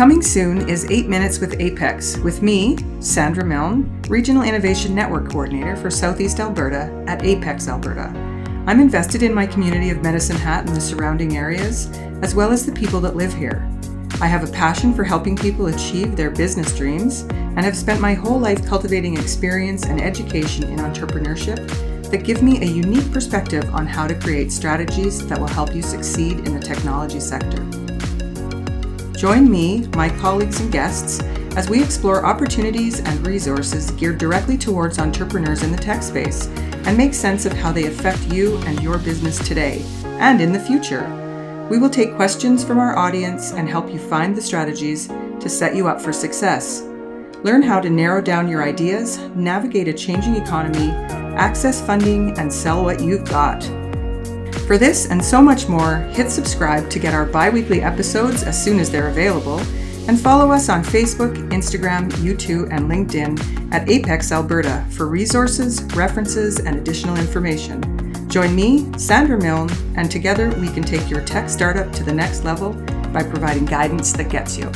Coming soon is 8 Minutes with Apex with me, Sandra Milne, Regional Innovation Network Coordinator for Southeast Alberta at Apex Alberta. I'm invested in my community of Medicine Hat and the surrounding areas, as well as the people that live here. I have a passion for helping people achieve their business dreams and have spent my whole life cultivating experience and education in entrepreneurship that give me a unique perspective on how to create strategies that will help you succeed in the technology sector. Join me, my colleagues, and guests as we explore opportunities and resources geared directly towards entrepreneurs in the tech space and make sense of how they affect you and your business today and in the future. We will take questions from our audience and help you find the strategies to set you up for success. Learn how to narrow down your ideas, navigate a changing economy, access funding, and sell what you've got. For this and so much more, hit subscribe to get our bi weekly episodes as soon as they're available, and follow us on Facebook, Instagram, YouTube, and LinkedIn at Apex Alberta for resources, references, and additional information. Join me, Sandra Milne, and together we can take your tech startup to the next level by providing guidance that gets you.